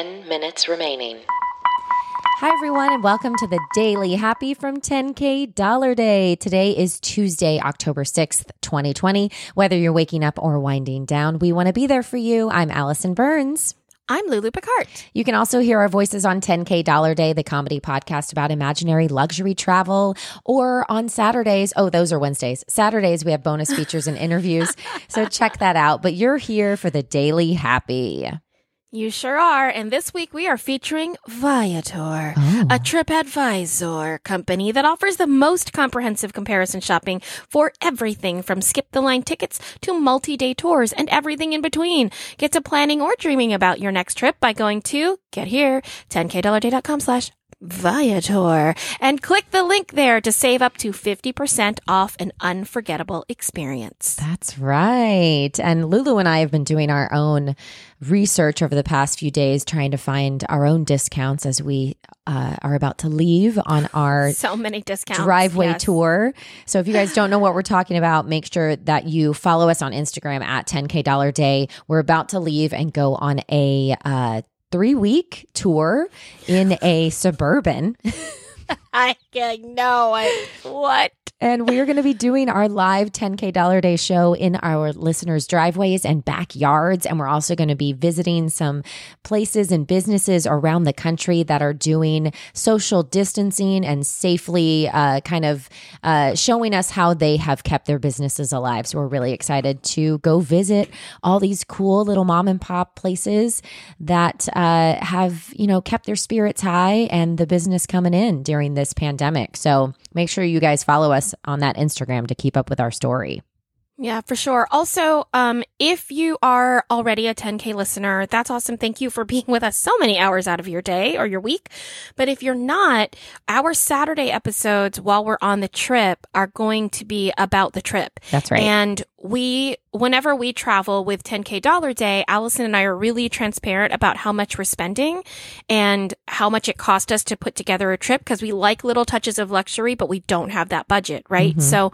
10 minutes remaining. Hi, everyone, and welcome to the Daily Happy from 10K Dollar Day. Today is Tuesday, October 6th, 2020. Whether you're waking up or winding down, we want to be there for you. I'm Allison Burns. I'm Lulu Picart. You can also hear our voices on 10K Dollar Day, the comedy podcast about imaginary luxury travel, or on Saturdays. Oh, those are Wednesdays. Saturdays, we have bonus features and interviews. So check that out. But you're here for the Daily Happy. You sure are. And this week we are featuring Viator, Oh. a Tripadvisor company that offers the most comprehensive comparison shopping for everything from skip the line tickets to multi day tours and everything in between. Get to planning or dreaming about your next trip by going to get here 10kdollarday.com slash Viator and click the link there to save up to 50% off an unforgettable experience. That's right. And Lulu and I have been doing our own research over the past few days, trying to find our own discounts as we uh, are about to leave on our So many discounts. driveway yes. tour. So if you guys don't know what we're talking about, make sure that you follow us on Instagram at 10K Dollar Day. We're about to leave and go on a uh, three week tour in a suburban. I can know I what. And we are going to be doing our live 10K Dollar Day show in our listeners' driveways and backyards. And we're also going to be visiting some places and businesses around the country that are doing social distancing and safely uh, kind of uh, showing us how they have kept their businesses alive. So we're really excited to go visit all these cool little mom and pop places that uh, have, you know, kept their spirits high and the business coming in during this pandemic. So make sure you guys follow us on that Instagram to keep up with our story. Yeah, for sure. Also, um, if you are already a 10K listener, that's awesome. Thank you for being with us so many hours out of your day or your week. But if you're not, our Saturday episodes while we're on the trip are going to be about the trip. That's right. And we, whenever we travel with 10K Dollar Day, Allison and I are really transparent about how much we're spending and how much it cost us to put together a trip because we like little touches of luxury, but we don't have that budget, right? Mhm. So,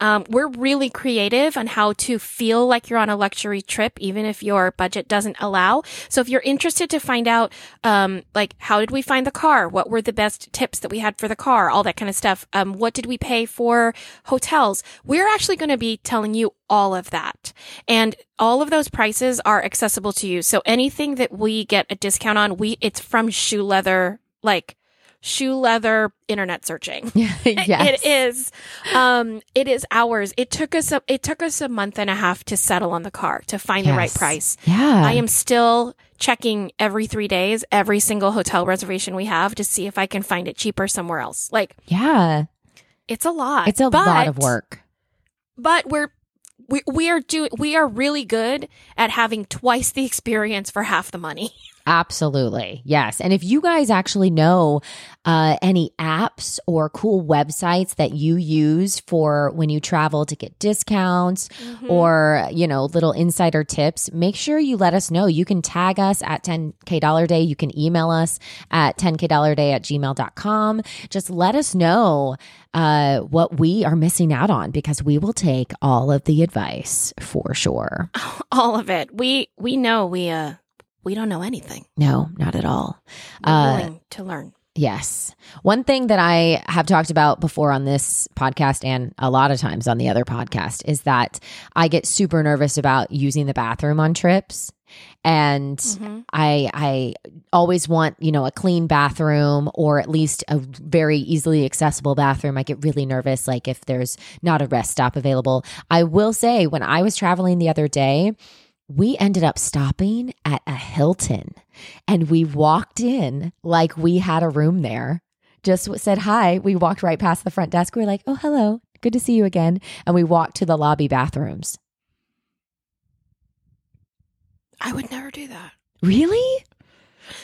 um, we're really creative on how to feel like you're on a luxury trip, even if your budget doesn't allow. So if you're interested to find out, um, like, how did we find the car? What were the best tips that we had for the car? All that kind of stuff. Um, what did we pay for hotels? We're actually going to be telling you all of that. And all of those prices are accessible to you. So anything that we get a discount on, we, it's from shoe leather, like, shoe leather internet searching. yes. It is. Um, it is ours. It took us a, it took us a month and a half to settle on the car to find the right price. Yeah. I am still checking every three days, every single hotel reservation we have to see if I can find it cheaper somewhere else. Like Yeah. it's a lot. It's a but, lot of work. But we're we, we are doing we are really good at having twice the experience for half the money. Absolutely. Yes. And if you guys actually know uh, any apps or cool websites that you use for when you travel to get discounts Mm-hmm. or, you know, little insider tips, make sure you let us know. You can tag us at 10K Dollar Day. You can email us at 10K Dollar Day at gmail.com. Just let us know uh, what we are missing out on because we will take all of the advice for sure. All of it. We we know we uh we don't know anything. No, not at all. We're Uh, willing to learn. Yes. One thing that I have talked about before on this podcast and a lot of times on the other podcast is that I get super nervous about using the bathroom on trips. And Mhm. I I always want, you know, a clean bathroom or at least a very easily accessible bathroom. I get really nervous like if there's not a rest stop available. I will say when I was traveling the other day, we ended up stopping at a Hilton and we walked in like we had a room there. Just said hi. We walked right past the front desk. We were like, oh, hello. Good to see you again. And we walked to the lobby bathrooms. I would never do that. Really?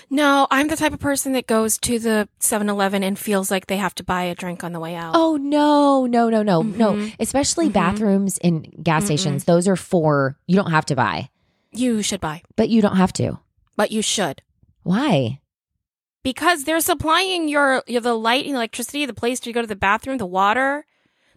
No, I'm the type of person that goes to the 7-Eleven and feels like they have to buy a drink on the way out. Oh, no, no, no, no, no. Mhm. Especially Mhm. bathrooms in gas Mm-mm. stations. Those are for, you don't have to buy, You should buy, but you don't have to. but you should. Why? Because they're supplying your, your the light and electricity, the place to go to the bathroom, the water.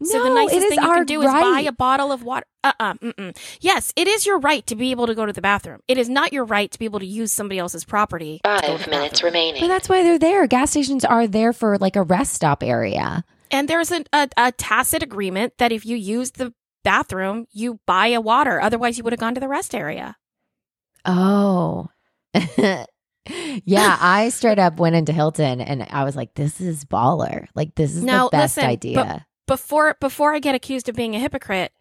So the nicest thing you can do is buy a bottle of water. Uh uh mm-mm. Yes, it is your right to be able to go to the bathroom. It is not your right to be able to use somebody else's property. to go to Five minutes remaining. But that's why they're there. Gas stations are there for like a rest stop area. And there's a, a, a tacit agreement that if you use the bathroom, you buy a water. Otherwise, you would have gone to the rest area. Oh. yeah, I straight up went into Hilton and I was like, this is baller. Like, this is Now, the best listen, idea. Before before I get accused of being a hypocrite,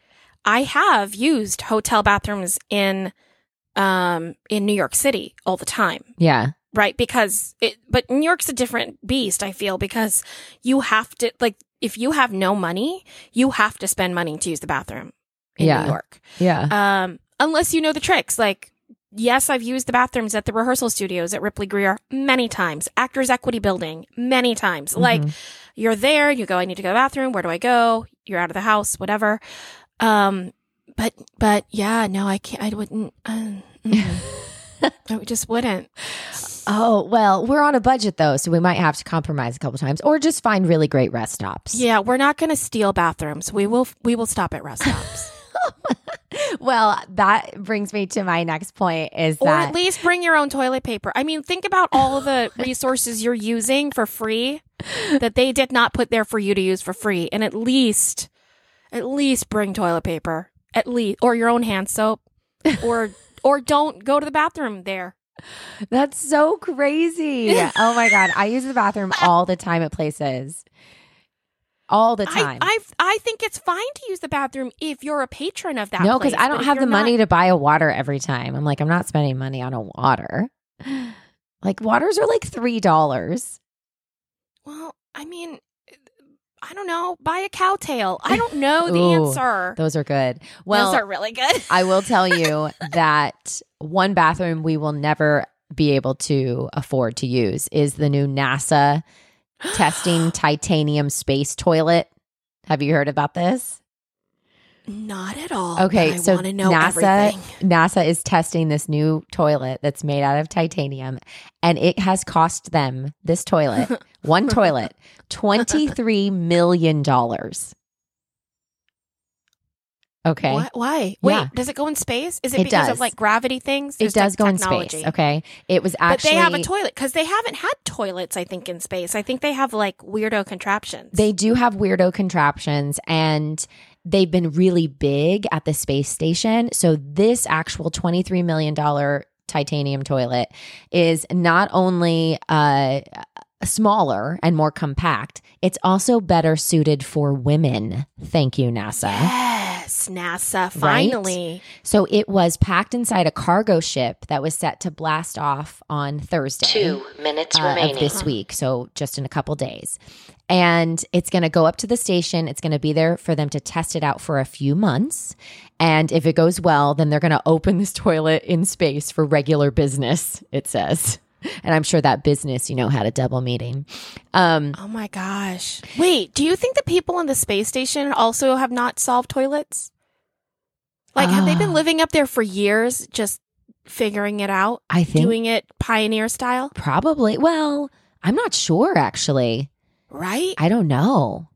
I have used hotel bathrooms in um in New York City all the time. yeah. right because it but new york's a different beast i feel because you have to like if you have no money you have to spend money to use the bathroom in Yeah. new york Yeah. um unless you know the tricks like yes i've used the bathrooms at the rehearsal studios at Ripley Grier many times actors equity building many times like Mhm. you're there you go i need to go to the bathroom where do i go you're out of the house whatever um but but yeah no i can't i wouldn't uh, mm. i just wouldn't Oh, well, we're on a budget though, so we might have to compromise a couple times or just find really great rest stops. Yeah, we're not going to steal bathrooms. We will we will stop at rest stops. Well, that brings me to my next point is or that at least bring your own toilet paper. I mean, think about all of the resources you're using for free that they did not put there for you to use for free and at least at least bring toilet paper. At least or your own hand soap or or don't go to the bathroom there. that's so crazy. oh my god, I use the bathroom all the time at places. All the time. I, I I think it's fine to use the bathroom if you're a patron of that no, because I don't have the not- money to buy a water every time. I'm like, I'm not spending money on a water. Like waters are like three dollars. Well, I mean, I don't know. Buy a Cow Tale. I don't know the Ooh, answer. Those are good. Well, Those are really good. I will tell you that one bathroom we will never be able to afford to use is the new NASA testing titanium space toilet. Have you heard about this? Not at all. Okay, so want to know NASA everything. NASA is testing this new toilet that's made out of titanium and it has cost them this toilet, one toilet, 23 million dollars. Okay. What? Why? Wait, Yeah. does it go in space? Is it, It because does. of like gravity things? It does go in space. Okay. It was actually. But they have a toilet because they haven't had toilets. I think in space. I think they have like weirdo contraptions. They do have weirdo contraptions and they've been really big at the space station. So this actual $23 million titanium toilet is not only uh, smaller and more compact, it's also better suited for women. Thank you, NASA. yes, NASA. Right? Finally, So it was packed inside a cargo ship that was set to blast off on Thursday. Two minutes uh, remaining. of this week. So just in a couple days. And it's going to go up to the station. It's going to be there for them to test it out for a few months. And if it goes well, then they're going to open this toilet in space for regular business, it says. And I'm sure that business, you know, had a double meeting. Um, oh my gosh. Wait, do you think the people on the space station also have not solved toilets? Like, have they been Ah. living up there for years, just figuring it out, I think doing it pioneer style? probably. Well, I'm not sure actually. Right? I don't know.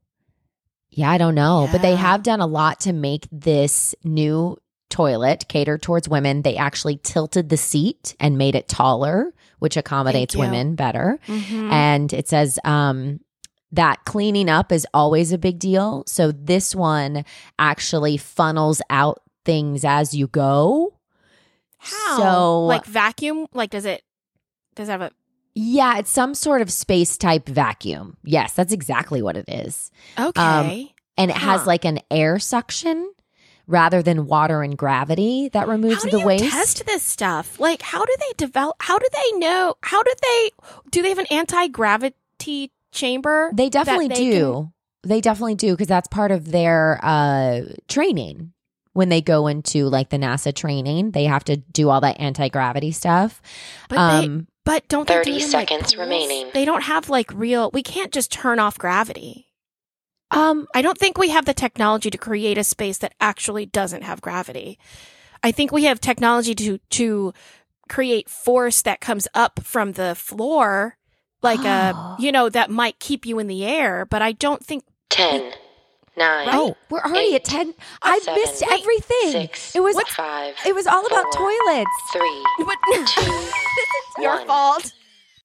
Yeah, I don't know. But they have done a lot to make this new toilet cater towards women. They actually tilted the seat and made it taller, which accommodates women better. Mhm. And it says um, that cleaning up is always a big deal. So this one actually funnels out things as you go. How? So- like vacuum? Like, does it? Does it have a? Yeah, it's some sort of space type vacuum. Yes, that's exactly what it is. Okay. and it has like an air suction rather than water and gravity that removes how the do you waste. test this stuff? Like, how do they develop? How do they know? How do they? Do they have an anti gravity chamber? they definitely they do. They definitely do because that's part of their uh, training. When they go into like the NASA training, they have to do all that anti gravity stuff. But they, Um, but don't they 30 do it in, seconds like, remaining. They don't have like real. We can't just turn off gravity. Um, I don't think we have the technology to create a space that actually doesn't have gravity. I think we have technology to to create force that comes up from the floor, like Oh. a you know that might keep you in the air. But I don't think 10, nine. Oh, we're already at 10. I Seven. missed everything. Six. It was five. it was all about four, toilets. Three. What? Two. Your one. fault.